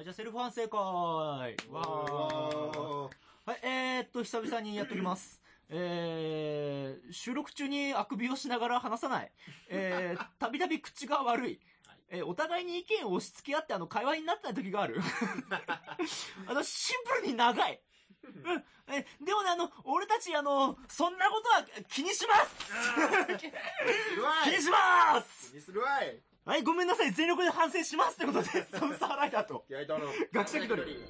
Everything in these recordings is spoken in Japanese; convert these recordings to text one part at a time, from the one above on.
はい、じゃあセルフ反省会わーはい、えー、っと、久々にやっておきます。えー、収録中にあくびをしながら話さない。えー、たびたび口が悪い。えーお互いに意見を押し付け合ってあの会話になってない時がある。あの、シンプルに長い。うん。え、でもね、あの、俺たち、あの、そんなことは気にします気にします気にするわいはい、ごめんなさい。全力で反省しますってことで、サムサーライダーと。気合いとの。学者気取り。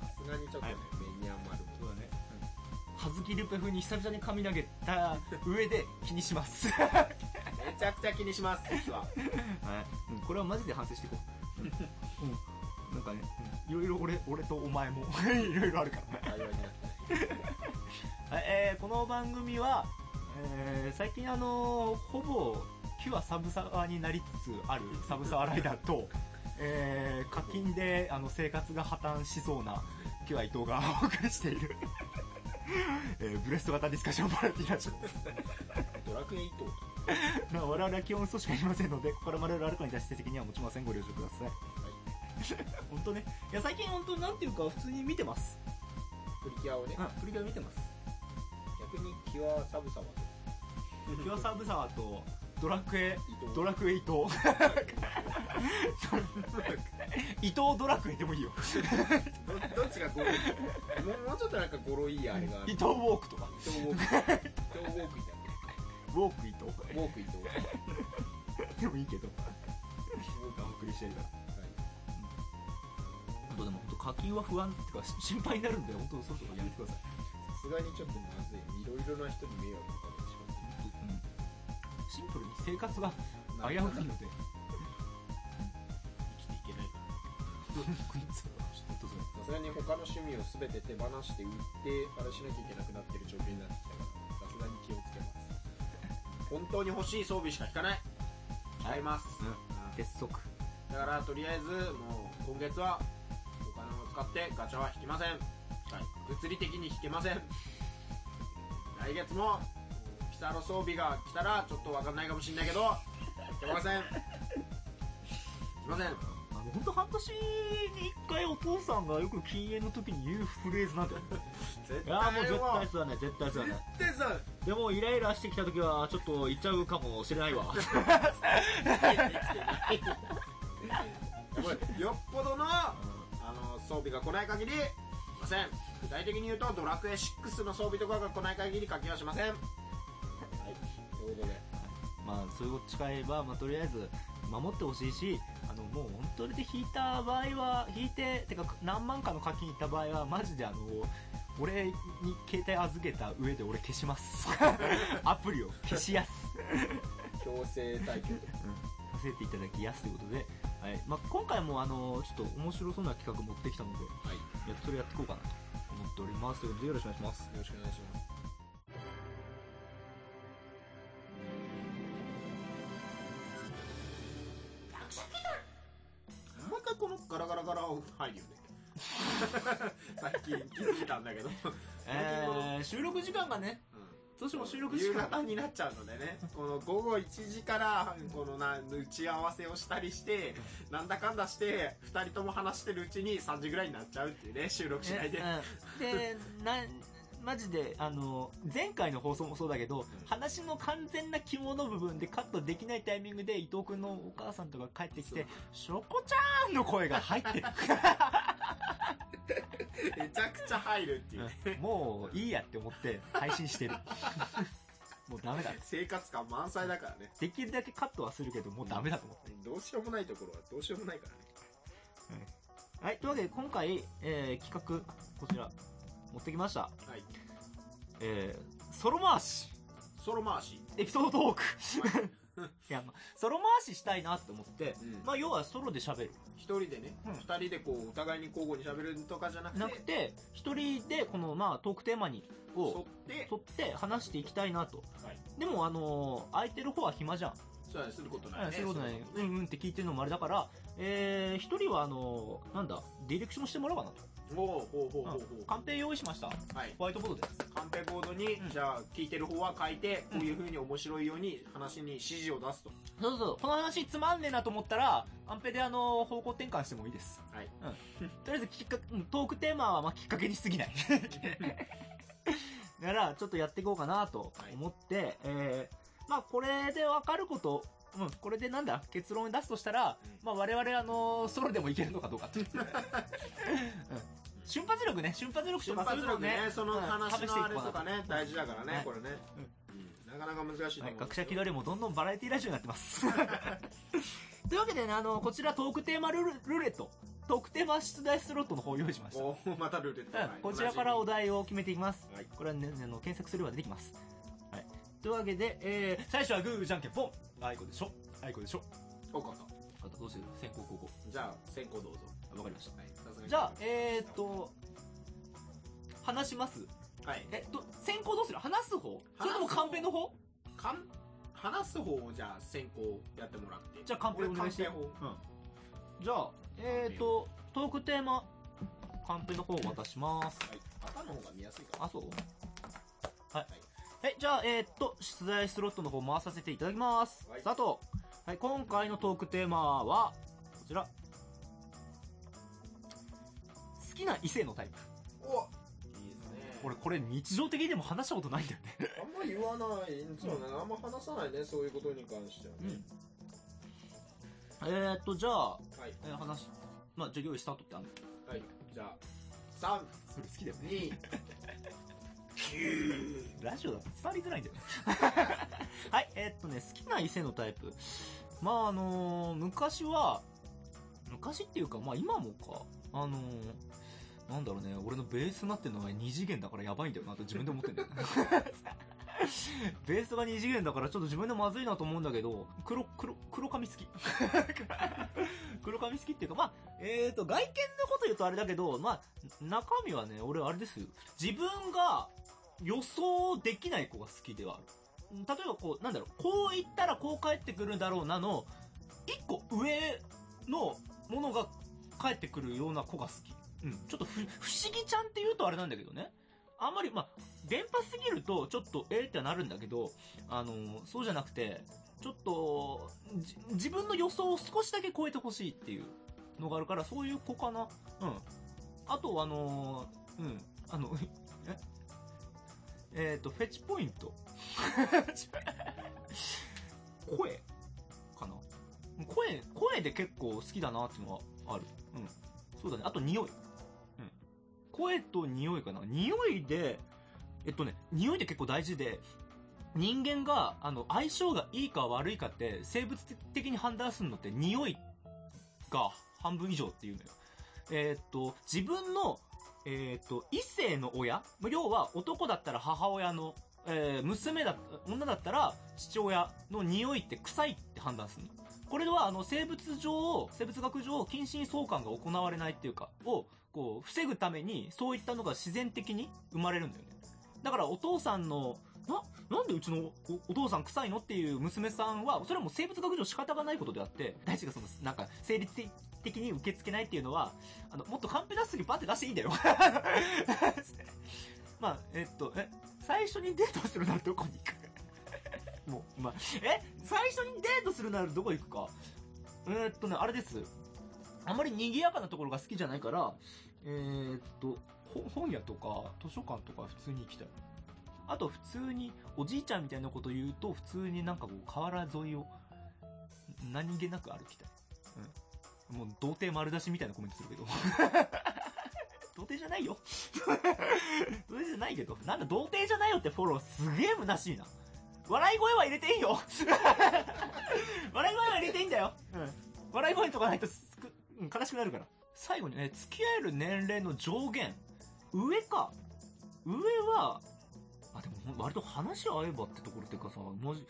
さすがにちょっとね、目に余る。そうだね。はずきルペ風に久々に髪投げた上で 気にします。はめちゃくちゃ気にします、実は。い。うんこれはマジで反省していこう。うん。うんなんかね、うんいろいろ俺、俺とお前も、いろいろあるからね。えーこの番組は、えー最近あのーほぼ、キュアサブサーになりつつあるサブサーライダーと、えー課金であの生活が破綻しそうなキュア伊藤が お送りしている、えーブレスト型ディスカッションバラエティーラジオです。ドラクエイトまあ我々は基本嘘しか言いませんので、ここから我々あるかに対して責任は持ちません。ご了承ください。本当ね。いや、最近本当なんていうか、普通に見てます。プリキュアをねうん、、プリキュア見てます。逆にキュアサブサワキュアサブサーと、ドラクエ、ドラクエ伊藤。伊藤ドラクエでもいいよ。ど どっちがゴロいいもうもうちょっとなんかゴロいいあれが伊藤ウォークとか。伊藤ウォーク伊藤ウォークいたよねウォーク伊藤。ウォーク伊藤でもいいけど。お送りしてるから。はい本当でも本当課金は不安っていうかし心配になるんで、本当そろそろやめてください。さすがにちょっとまずいいろいろな人に迷惑をかけてしまってうんシンプルに生活が危ういので。生きていけないからさすがに他の趣味を全て手放して売ってあれしなきゃいけなくなってる状況になって本当に欲しい装備しか引かない。買い。ます、うん。鉄則。だからとりあえずもう今月はお金を使ってガチャは引きません、はい、物理的に引けません。来月もピサロ装備が来たらちょっと分かんないかもしれないけど引けません。引きません。あの、本当半年に一回お父さんがよく禁煙の時に言うフレーズなんだよ。絶いやーもう絶対対そうだね、絶対そうだね。絶対さでも、イライラしてきた時は、ちょっと言っちゃうかもしれないわ。よっぽどのあの装備が来ない限りいません。具体的に言うとドラクエ6の装備とかが来ない限り課金はしません。はいということで。まあ、そういうこと誓えば、まあ、とりあえず、守ってほしいし、あの、もう本当にで引いた場合は、引いて、てか、何万かの課金いった場合は、マジであの、俺に携帯預けた上で俺消します。アプリを消しやす。強制退去させていただきやすということで、はい。まあ、今回もあの、ちょっと面白そうな企画持ってきたので、はいやそれやっていこうかなと思っております。ということで、よろしくお願いします。よろしくお願いします収録時間がね、どうしても収録時夕間方になっちゃうのでね。この午後1時からこのな打ち合わせをしたりしてなんだかんだして2人とも話してるうちに3時ぐらいになっちゃうっていうね収録しないで、えうん。で、な、マジで、あの、前回の放送もそうだけど、話の完全な肝の部分でカットできないタイミングで伊藤くんのお母さんとか帰ってきて、しょこちゃーんの声が入ってる。めちゃくちゃ入るっていう。ねもういいやって思って配信してる。もうダメだ。生活感満載だからね。できるだけカットはするけど、もうダメだと思って。どうしようもないところはどうしようもないからね。はい、というわけで今回、えー、企画、こちら、持ってきました。はい。えー、ソロ回し。ソロ回し。エピソードトーク。い や、まあ、ソロ回ししたいなって思って、うんまあ、要はソロで喋る。一人でねうん二、人でこうお互いに交互に喋るとかじゃなくてなくて、一人でこの、まあ、トークテーマに、沿をって沿って話していきたいなと。はいでも、あのー空いてる方は暇じゃん。そうだねすることないねそういうことない。うんうんって聞いてるのもあれだから、えー、一人はあのーなんだ、ディレクションしてもらおうかなと。おおほうほうほうほう。カンペ用意しました。はい。ホワイトボードです。カンペボードに、うんじゃあ、聞いてる方は書いて、こういう風に面白いように話に指示を出すと。そうそう、この話つまんねえなと思ったら、カンペであの、方向転換してもいいです。はい。うん。とりあえずきっかけ、うんトークテーマはまあきっかけに過ぎない。だから、ちょっとやっていこうかなと思って、えー、まあこれでわかること、うん、これでなんだ？結論を出すとしたら、うんまあ我々あのソロでもいけるのかどうかっていう。うん瞬発力ね、瞬発力と瞬発力ね、そのうん話のあれとかね、大事だからね、はいこれね。うんなかなか難しいとはい、思う。学者気取りもどんどんバラエティラジオになってます。というわけでね、あの、こちらトークテーマルーレット、トークテーマ出題スロットの方を用意しました。おーまたルーレット。こちらからお題を決めていきます。はいこれはね、あの検索すれば出てきます。はい。というわけで、えー、最初はグーじゃんけんポンあいこでしょ？あいこでしょ？おかかあとどうする？先行後攻。じゃあ、先行どうぞ。わかりました。はいさすがにじゃあ、えーっと、話します？はい。え、ど、先行どうする？話す方？それともカンペの方？かん、話す方をじゃあ先行やってもらって。じゃあカンペお願いして。俺カンペ法じゃあ、えーっと、トークテーマ、カンペの方を渡します。はい。赤の方が見やすいかな。あ、そう？はい。はい、じゃあ、えーっと、出題スロットの方回させていただきます。はいスタートはい、今回のトークテーマは、こちら。好きな異性のタイプ。おいいですね。俺、これ日常的にでも話したことないんだよね。あんま言わない。そうね。あんま話さないね、そういうことに関してはね。えーっと、じゃあ、はい。えー話、まあ、じゃあ用意スタートってあるはい。じゃあ、3、それ好きだよね。2、9。ラジオだと伝わりづらいんだよ。はい、えーっとね、好きな異性のタイプ。まあ、あのー昔は、昔っていうか、まあ今もか、あのーなんだろうね、俺のベースになってるのは二次元だからやばいんだよなと自分で思ってんだよ。ベースが2次元だからちょっと自分でまずいなと思うんだけど、黒、黒、黒髪好き。黒髪好きっていうか、まあ、えーと、外見のこと言うとあれだけど、まあ、中身はね、俺あれですよ。自分が予想できない子が好きではある。例えばこう、なんだろう、こう言ったらこう返ってくるんだろうなの、一個上のものが返ってくるような子が好き。うん。ちょっとふ、不思議ちゃんって言うとあれなんだけどね。あんまり、まあ、電波すぎると、ちょっと、えーってなるんだけど、あのーそうじゃなくて、ちょっと、自分の予想を少しだけ超えてほしいっていうのがあるから、そういう子かな。うん。あと、あのーうん。あの、え？えっ、と、フェチポイント。声かな？声、声で結構好きだなっていうのはある。うん。そうだね。あと匂い。声と匂いかな？匂いで、えっとね、匂いって結構大事で、人間が、あの、相性がいいか悪いかって、生物的に判断するのって匂いが半分以上っていうのよ。えーっと、自分の、えーっと、異性の親要は男だったら母親の、えー娘だ、女だったら父親の匂いって臭いって判断するの。これは、あの、生物上、生物学上、近親相関が行われないっていうか、を、こう、防ぐために、そういったのが自然的に生まれるんだよね。だから、お父さんの、な、なんでうちのお父さん臭いの？っていう娘さんは、それはもう生物学上仕方がないことであって、大地がその、なんか、生理的に受け付けないっていうのは、あの、もっとカンペ出す時バって出していいんだよ。まあ、えっと、え、最初にデートするならどこに行く？もう、まあ、え？最初にデートするならどこ行くか？えーっとね、あれです。あまり賑やかなところが好きじゃないから、えーっと、ほ本屋とか図書館とか普通に行きたい。あと普通に、おじいちゃんみたいなこと言うと、普通になんかこう、河原沿いを、何気なく歩きたい。うん。もう、童貞丸出しみたいなコメントするけど。童貞じゃないよ。童貞じゃないけど。なんだ、童貞じゃないよってフォローすげえ虚しいな。笑い声は入れていいよ笑い声は入れていいんだよ。うん。笑い声とかないとうん、悲しくなるから。最後に、ね、付き合える年齢の上限。上か。上は、あ、でも割と話合えばってところっていうかさ、マジ、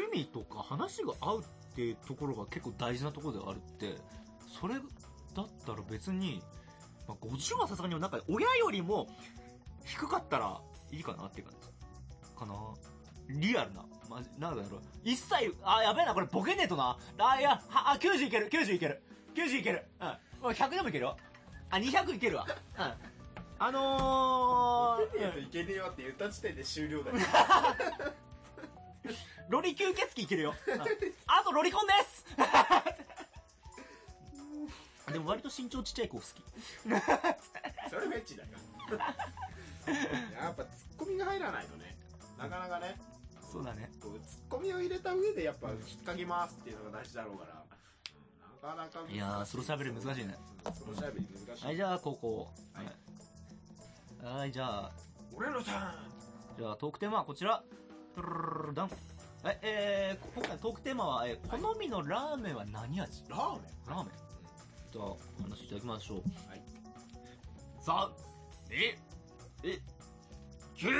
趣味とか話が合うっていうところが結構大事なところであるって、それだったら別に、まあ、50はさすがになんか親よりも低かったらいいかなっていう感じ。かな。リアルな。まじ、なんだろう。一切、あ、やべえな、これボケねえとな。あ、いや、は、あ、90いける、90いける。90いける。うん。もう100でもいけるよ。あ、200いけるわ。うん。あのー、いけねえよって言った時点で終了だよ。ロリ吸血鬼いけるよ。うんあとロリコンです でも割と身長ちっちゃい子好き。それフェチだよ。やっぱツッコミが入らないとね、なかなかね、そうだね。ツッコミを入れた上でやっぱ引っ掛けますっていうのが大事だろうから、かなか難しいやーソロしゃべり難しいね。うんソロしゃべり難しい。はい、じゃあ、ここ。はいはい。はい、じゃあ、俺のターンじゃあ、トークテーマはこちら。トゥルルルダン。はい、えー、今回のトークテーマは、えー好みのラーメンは何味ラーメンラーメンじゃあ、お話しいただきましょう。はい。さあ、え、え、キュー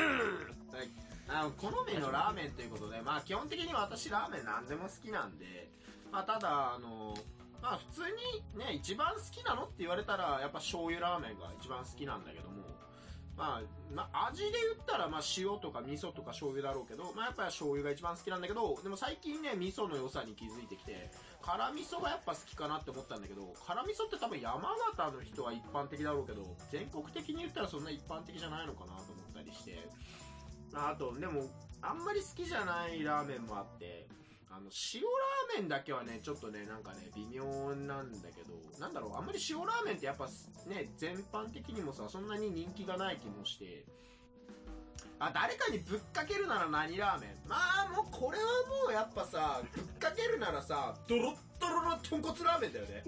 はい、あの好みのラーメンということで、まあ、基本的に私ラーメン何でも好きなんで、まあ、ただあの、まあ、普通にね一番好きなのって言われたらやっぱ醤油ラーメンが一番好きなんだけども、まあ、まあ味で言ったらまあ塩とか味噌とか醤油だろうけど、まあ、やっぱり醤油が一番好きなんだけどでも最近ね味噌の良さに気づいてきて辛味噌がやっぱ好きかなって思ったんだけど辛味噌って多分山形の人は一般的だろうけど全国的に言ったらそんな一般的じゃないのかなと思ったりして。あと、でも、あんまり好きじゃないラーメンもあって、あの、塩ラーメンだけはね、ちょっとね、なんかね、微妙なんだけど、なんだろう、あんまり塩ラーメンってやっぱね、全般的にもさ、そんなに人気がない気もして、あ、誰かにぶっかけるなら何ラーメン？まあ、もうこれはもうやっぱさ、ぶっかけるならさ、ドロッドロの豚骨ラーメンだよね。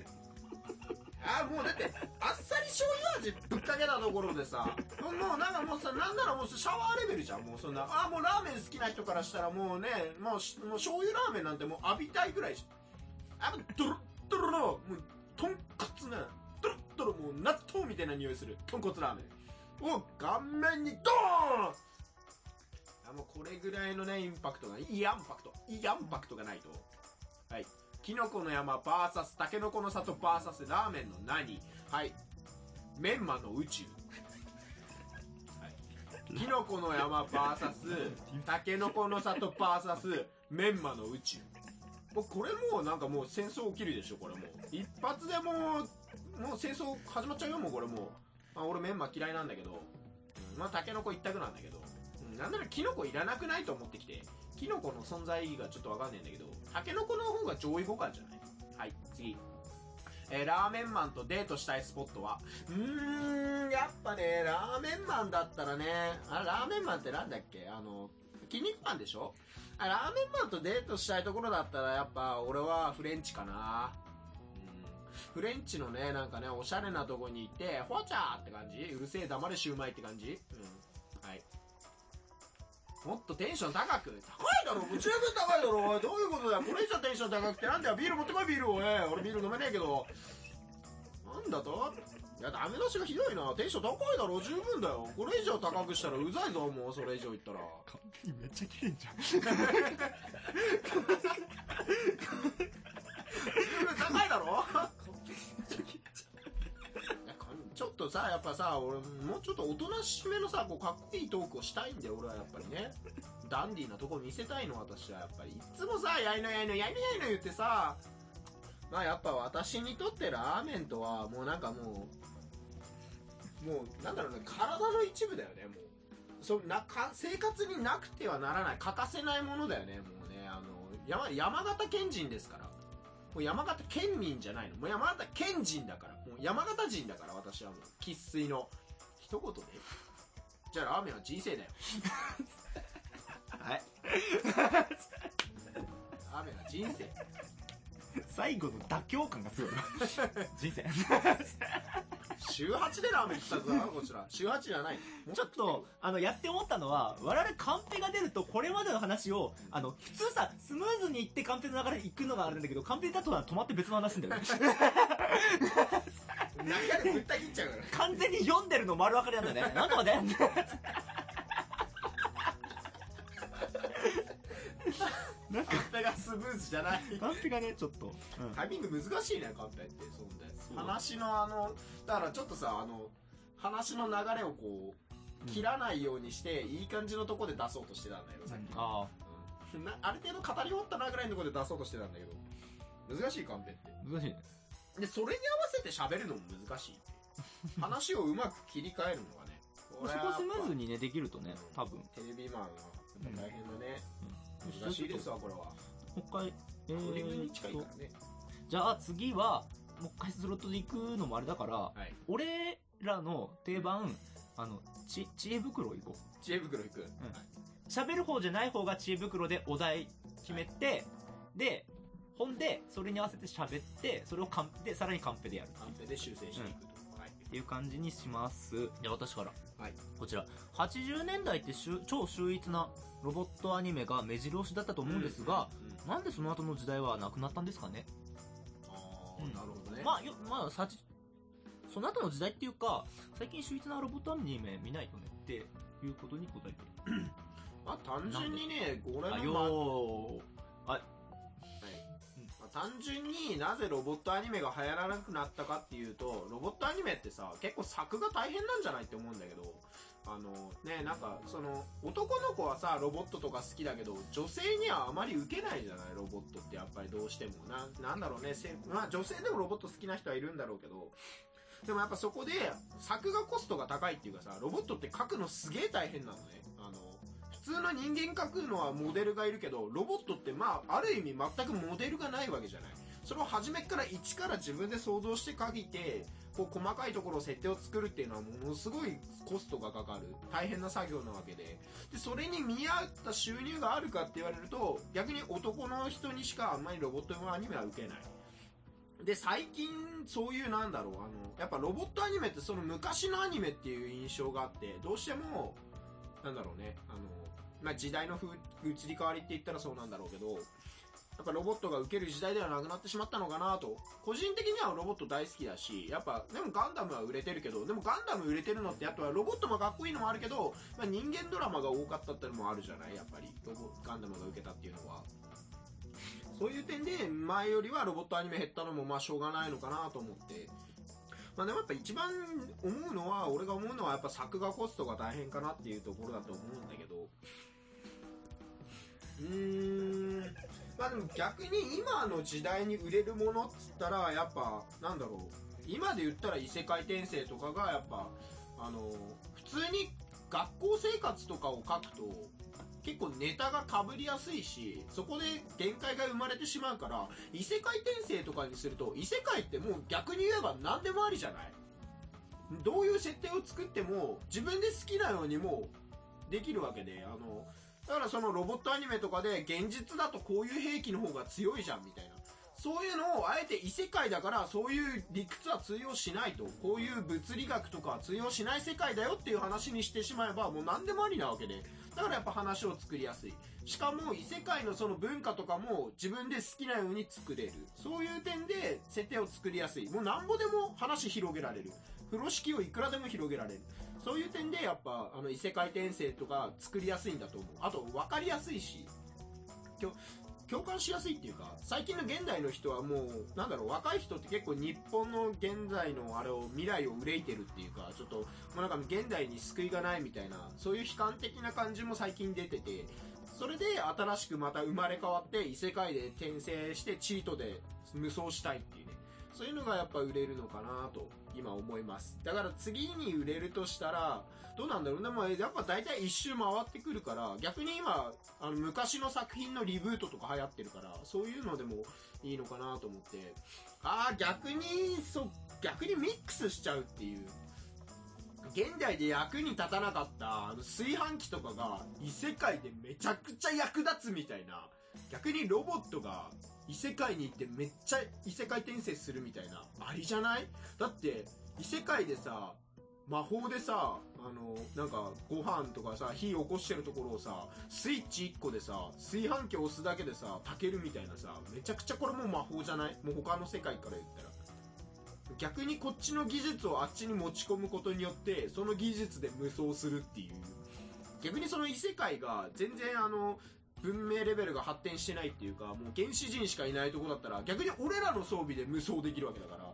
醤油味ぶっかけたところでさもうなんかもうさなんならもうシャワーレベルじゃん。もうそんなあもうラーメン好きな人からしたらもうねもうもう醤油ラーメンなんてもう浴びたいぐらいじゃん。あもうドロッドロのもう豚骨なドロッドロもう納豆みたいな匂いする。豚骨ラーメン。を顔面にドーン!あもうこれぐらいのねインパクトがイアンパクト。イアンパクトがないと。はい。キノコの山 VS タケノコの里 VS ラーメンの何。はい。メンマの宇宙。キノコの山 VS タケノコの里 VS メンマの宇宙。もうこれもうなんかもう戦争起きるでしょこれもう。一発でもうもう戦争始まっちゃうよもうこれもう、まあ、俺メンマ嫌いなんだけど、まあタケノコ一択なんだけど、うんなんならキノコいらなくないと思ってきて。キノコの存在意義がちょっとわかんないんだけど。タケノコの方が上位互換じゃない？はい次。えーラーメンマンとデートしたいスポットは？うーんやっぱねラーメンマンだったらねあラーメンマンってなんだっけ？あの筋肉マンでしょ？あラーメンマンとデートしたいところだったらやっぱ俺はフレンチかな。フレンチのねなんかねおしゃれなとこに行ってほわちゃーって感じ？うるせえ黙れシューマイって感じ？うん。もっとテンション高く。高いだろ。もう十分高いだろ。おいどういうことだ。よこれ以上テンション高くてなんだよ。ビール持ってこいビールを。おい俺ビール飲めねえけど。なんだと？いやダメ出しがひどいな。テンション高いだろ。十分だよ。これ以上高くしたらうざいぞもう。それ以上言ったら。完璧めっちゃ綺麗じゃん。十分高いだろとさやっぱさ俺もうちょっとおとなしめのさこうかっこいいトークをしたいんだよ俺はやっぱりね。ダンディーなとこ見せたいの私は。やっぱりいつもさやいのやいのやいのやいの言ってさまあやっぱ私にとってラーメンとはもうなんかもうもうなんだろうね体の一部だよねもう。そなか生活になくてはならない欠かせないものだよねもうね。あの山山形県人ですから。もう山形県民じゃないの。もう山形県人だから。もう山形人だから私はもう生粋の一言で？じゃあラーメンは人生だよ はい。ラーメンは人生最後の妥協感がすごい。人生。週8でラーメン来たぞこちら週8じゃないちょっと、あの、やって思ったのは、我々カンペが出ると、これまでの話を、あの、普通さ、スムーズに行ってカンペの流れ行くのがあるんだけど、カンペだとは止まって別の話すんだよね。中でぶった切っちゃうから。完全に読んでるの丸分かりなんだよね。なんとかね。なんか、カンペがスムーズじゃない。カンペがね、ちょっと。うん。タイミング難しいねカンペってそうだよそう。話のあのだからちょっとさあの話の流れをこう切らないようにして、いい感じのとこで出そうとしてたんだよさっき、あうん。なある程度語り終わったなぐらいのとこで出そうとしてたんだけど難しいカンペって。あ、難しいね。でそれに合わせて喋るのも難しい話をうまく切り替えるのがね。そはこスムーズにね、できるとね、多分。テレビマンは大変だね。うん難しいですわ、これは。もう一回、えーっと、近いからね。じゃあ次は、もう一回スロットで行くのもあれだから、はい。俺らの定番、あの、ち、知恵袋行こう。知恵袋いく。喋る方じゃない方が知恵袋でお題決めて、で、ほんで、それに合わせて喋って、それをカンペで、さらにカンペでやるカンペで修正していくと。はい。っていう感じにします。じゃあ私から。はい。こちら。80年代ってしゅ超秀逸なロボットアニメが目白押しだったと思うんですが、うん、うんなんでその後の時代はなくなったんですかね？あーうんなるほどね。まあ、よ、まあ、さち、その後の時代っていうか、最近秀逸なロボットアニメ見ないとねっていうことに答えてる。まあ単純にね、俺あ、の、ま単純になぜロボットアニメが流行らなくなったかっていうと、ロボットアニメってさ、結構作が大変なんじゃないって思うんだけど、あのね、なんかその男の子はさ、ロボットとか好きだけど、女性にはあまり受けないじゃない、ロボットってやっぱりどうしても。な、なんだろうね、せまあ女性でもロボット好きな人はいるんだろうけど、でもやっぱそこで作画コストが高いっていうかさ、ロボットって描くのすげえ大変なのね。あの、普通の人間描くのはモデルがいるけど、ロボットってまあ、ある意味全くモデルがないわけじゃない。それを初めから一から自分で想像して描いて、こう細かいところを設定を作るっていうのはものすごいコストがかかる。大変な作業なわけで。で、それに見合った収入があるかって言われると、逆に男の人にしかあんまりロボットのアニメは受けない。で、最近、そういうなんだろう、あの、やっぱロボットアニメってその昔のアニメっていう印象があって、どうしても、なんだろうね、あの、まあ、時代のふ移り変わりって言ったらそうなんだろうけど、やっぱロボットが受ける時代ではなくなってしまったのかなと。個人的にはロボット大好きだし、やっぱ、でもガンダムは売れてるけど、でもガンダム売れてるのって、あとはロボットもかっこいいのもあるけど、まあ、人間ドラマが多かったってのもあるじゃない？やっぱり。ロボガンダムが受けたっていうのは。そういう点で、前よりはロボットアニメ減ったのもまあしょうがないのかなと思って。まあでもやっぱ一番思うのは、俺が思うのはやっぱ作画コストが大変かなっていうところだと思うんだけど。うーん。まあでも逆に今の時代に売れるものっつったら、やっぱ、なんだろう。今で言ったら異世界転生とかがやっぱ、あの、普通に学校生活とかを書くと、結構ネタが被りやすいし、そこで限界が生まれてしまうから、異世界転生とかにすると、異世界ってもう逆に言えば何でもありじゃない？どういう設定を作っても、自分で好きなようにもできるわけで、あの、だからそのロボットアニメとかで現実だとこういう兵器の方が強いじゃんみたいな。そういうのをあえて異世界だからそういう理屈は通用しないと。こういう物理学とかは通用しない世界だよっていう話にしてしまえばもう何でもありなわけで。だからやっぱ話を作りやすい。しかも異世界のその文化とかも自分で好きなように作れる。そういう点で設定を作りやすい。もうなんぼでも話広げられる。風呂敷をいくらでも広げられる。そういう点でやっぱあの異世界転生とか作りやすいんだと思う。あと分かりやすいし。共感しやすいっていうか、最近の現代の人はもう、なんだろう、若い人って結構日本の現在のあれを、未来を憂いてるっていうか、ちょっと、もうなんか現代に救いがないみたいな、そういう悲観的な感じも最近出てて、それで新しくまた生まれ変わって異世界で転生してチートで無双したいっていう。そういうのがやっぱ売れるのかなと今思います。だから次に売れるとしたら、どうなんだろうでもやっぱ大体一周回ってくるから、逆に今、あの昔の作品のリブートとか流行ってるから、そういうのでもいいのかなと思って。ああ、逆に、そ、逆にミックスしちゃうっていう。現代で役に立たなかったあの炊飯器とかが異世界でめちゃくちゃ役立つみたいな。逆にロボットが異世界に行ってめっちゃ異世界転生するみたいな。ありじゃない？だって異世界でさ、魔法でさ、あの、なんか、ご飯とかさ、火起こしてるところをさ、スイッチ1個でさ、炊飯器を押すだけでさ、炊けるみたいなさ、めちゃくちゃこれもう魔法じゃない？もう他の世界から言ったら。逆にこっちの技術をあっちに持ち込むことによって、その技術で無双するっていう。逆にその異世界が全然あの、文明レベルが発展してないっていうか、もう原始人しかいないとこだったら、逆に俺らの装備で無双できるわけだから。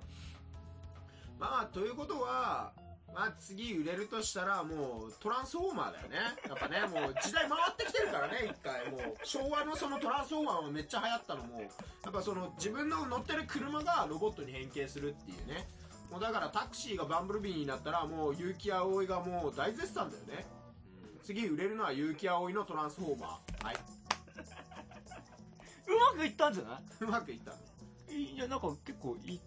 まあ、ということは、まあ次売れるとしたらもうトランスフォーマーだよね。やっぱね、もう時代回ってきてるからね、一回。もう昭和のそのトランスフォーマーもめっちゃ流行ったのも、やっぱその自分の乗ってる車がロボットに変形するっていうね。もうだからタクシーがバンブルビーになったらもう結城葵がもう大絶賛だよね。次売れるのは結城葵のトランスフォーマー。はい。うまくいったんじゃなうまくいった。いいや、なんか結構いい。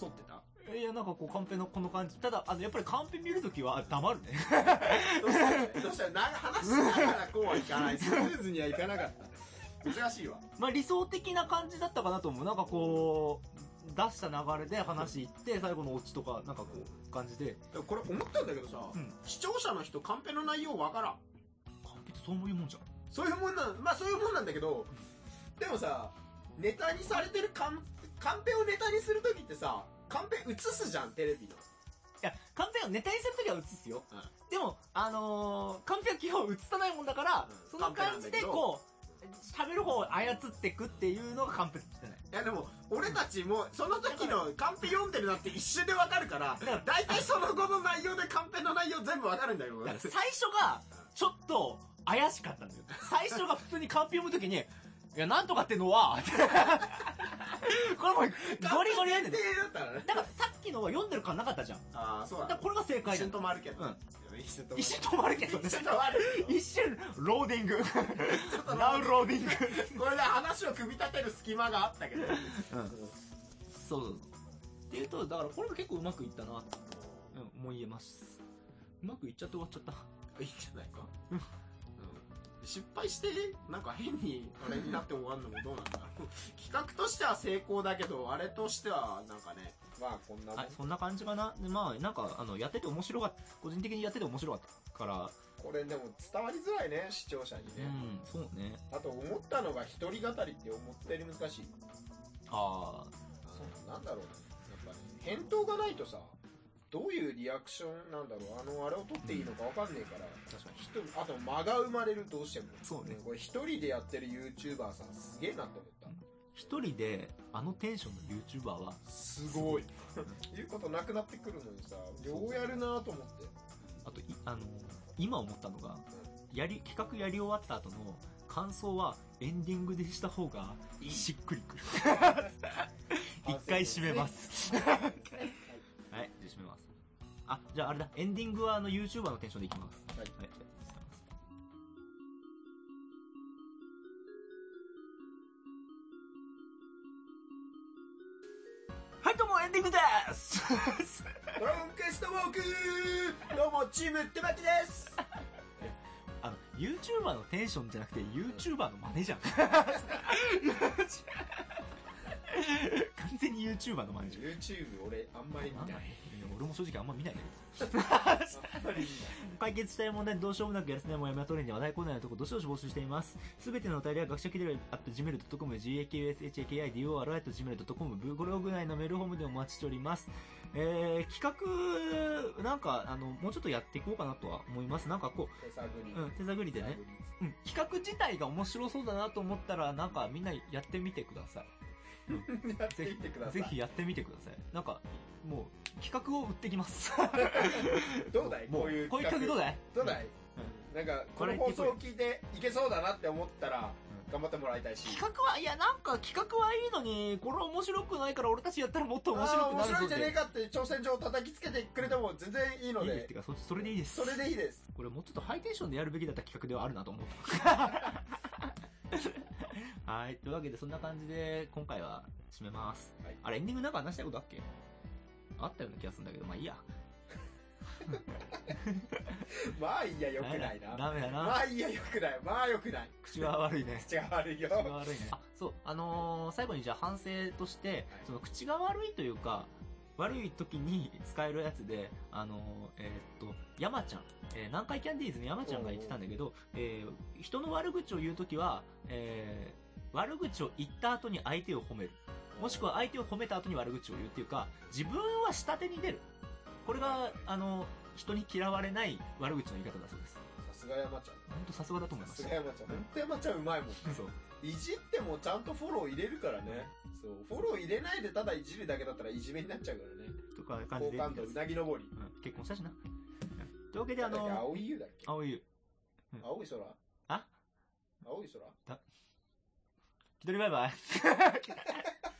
沿ってたいや、なんかこう、カンペのこの感じ。ただ、あの、やっぱりカンペ見るときは黙るね。どうしたどうしたな話しながらこうはいかない。スムーズにはいかなかった。難しいわ。まあ理想的な感じだったかなと思う。なんかこう、出した流れで話いって、最後のオチとか、なんかこう、感じで。でもこれ思ったんだけどさ、うん視聴者の人カンペの内容わからん。カンペってそういうもんじゃん。そういうもんなん、まあそういうもんなんだけど、でもさ、ネタにされてるカン、カンペをネタにするときってさ、カンペ映すじゃん、テレビの。いや、カンペをネタにするときは映すよ。うんでも、あのー、カンペは基本映さないもんだから、うんその感じでこう、喋る方を操っていくっていうのがカンペじゃない。いやでも、俺たちも、その時のカンペ読んでるなって一瞬でわかるから大体その後の内容でカンペの内容全部わかるんだよ。だ最初が、ちょっと、怪しかったんだよ。最初が普通にカンペ読むときに、いや、なんとかってのは、これもう、ゴリゴリやんねんだからさっきのは読んでる感なかったじゃん。だああ、そうだから。これが正解じゃん。一瞬止まるけど。うん一瞬止まる。一瞬止まるけどね。一瞬止まる。一瞬、ローディング。ちょっと Now Loading。これで話を組み立てる隙間があったけど。そうそうそう。っていうと、だからこれが結構うまくいったな、うん、もう言えます。うまくいっちゃって終わっちゃった。いいんじゃないか？うん失敗して、なんか変にあれになって終わるのもどうなんだろう。企画としては成功だけど、あれとしてはなんかね、まあこんなはい、そんな感じかな。でまあ、なんか、あの、やってて面白かった。個人的にやってて面白かったから、これでも伝わりづらいね、視聴者にね。うん、そうね。あと思ったのが一人語りって思ったより難しい。あそうなんだろうね。やっぱね、返答がないとさ、どういうリアクションなんだろう、あの、あれを取っていいのかわかんねえから、確かに。あと間が生まれるどうしても。そうねんこれ一人でやってる YouTuber さんすげえなって思った。一人で、あのテンションの YouTuber は、すごい。言うことなくなってくるのにさ、ようやるなと思って。あと、いあの、今思ったのが、やり、企画やり終わった後の感想はエンディングでした方がいいしっくりくる。一回締めます。はい、じゃあ締めます。あ、じゃああれだ、エンディングはあの YouTuber のテンションでいきます。はいはい、エンディングですドラゴンクエストウォークどうも、チームってばきです あの、YouTuber のテンションじゃなくて YouTuber の真似じゃん。完全に YouTuber の真似じゃん。YouTube 俺あんまり見ない。あんまり俺も正直あんま見ないんだけど。解決したい問題どうしようもなくやらせないもやめやトレンで話題コーナーのとこどしどし募集しています。すべてのお便りは学者気取り at gmail.com、gakushaki.gmail.com、ブログ内のメールフォームでお待ちしております。えー、企画、なんか、あの、もうちょっとやっていこうかなとは思います。なんかこ手探り。う、うん、手探りでね。うん、企画自体が面白そうだなと思ったら、なんかみんなやってみてください。やってみてください。ぜひやってみてください。なんか、もう、企画を売ってきます。どうだい？もこういうこういう企画どうだい？どうだい？なんか、この放送を聞いていけそうだなって思ったら、頑張ってもらいたいし。企画は、いや、なんか企画はいいのに、これ面白くないから俺たちやったらもっと面白くなるぞ面白いんじゃねえ。かって挑戦状を叩きつけてくれても全然いいのでいいですて、か？そ、それでいいです。それでいいです。これもうちょっとハイテンションでやるべきだった企画ではあるなと思った。はい。というわけで、そんな感じで、今回は締めます。はいあれ、エンディングなんか話したいことあっけ？あったような気がするんだけど、まあいいや。まあいいや、よくないな。ダメだな。まあいいや、よくない。まあよくない。口が悪いね。口が悪いよ。口が悪いね。あ、そう、あのー最後にじゃあ反省として、その口が悪いというか、悪い時に使えるやつで、あのーえーっと、山ちゃん、えー南海キャンディーズの山ちゃんが言ってたんだけど、えー人の悪口を言う時は、えー悪口を言った後に相手を褒める。もしくは相手を褒めた後に悪口を言うっていうか、自分は下手に出る。これが、あの、人に嫌われない悪口の言い方だそうです。さすが山ちゃん。本当さすがだと思いまさした。すが山ちゃん。ほんと山ちゃんうまいもん。そう。いじってもちゃんとフォロー入れるからね。そう。フォロー入れないでただいじるだけだったらいじめになっちゃうからね。とか感じで。好感度うなぎ登り。うん、結婚したしな。というわけで、あの、青い湯だっけ？青い湯。青い空？あ？青い空？気取りバイバイ。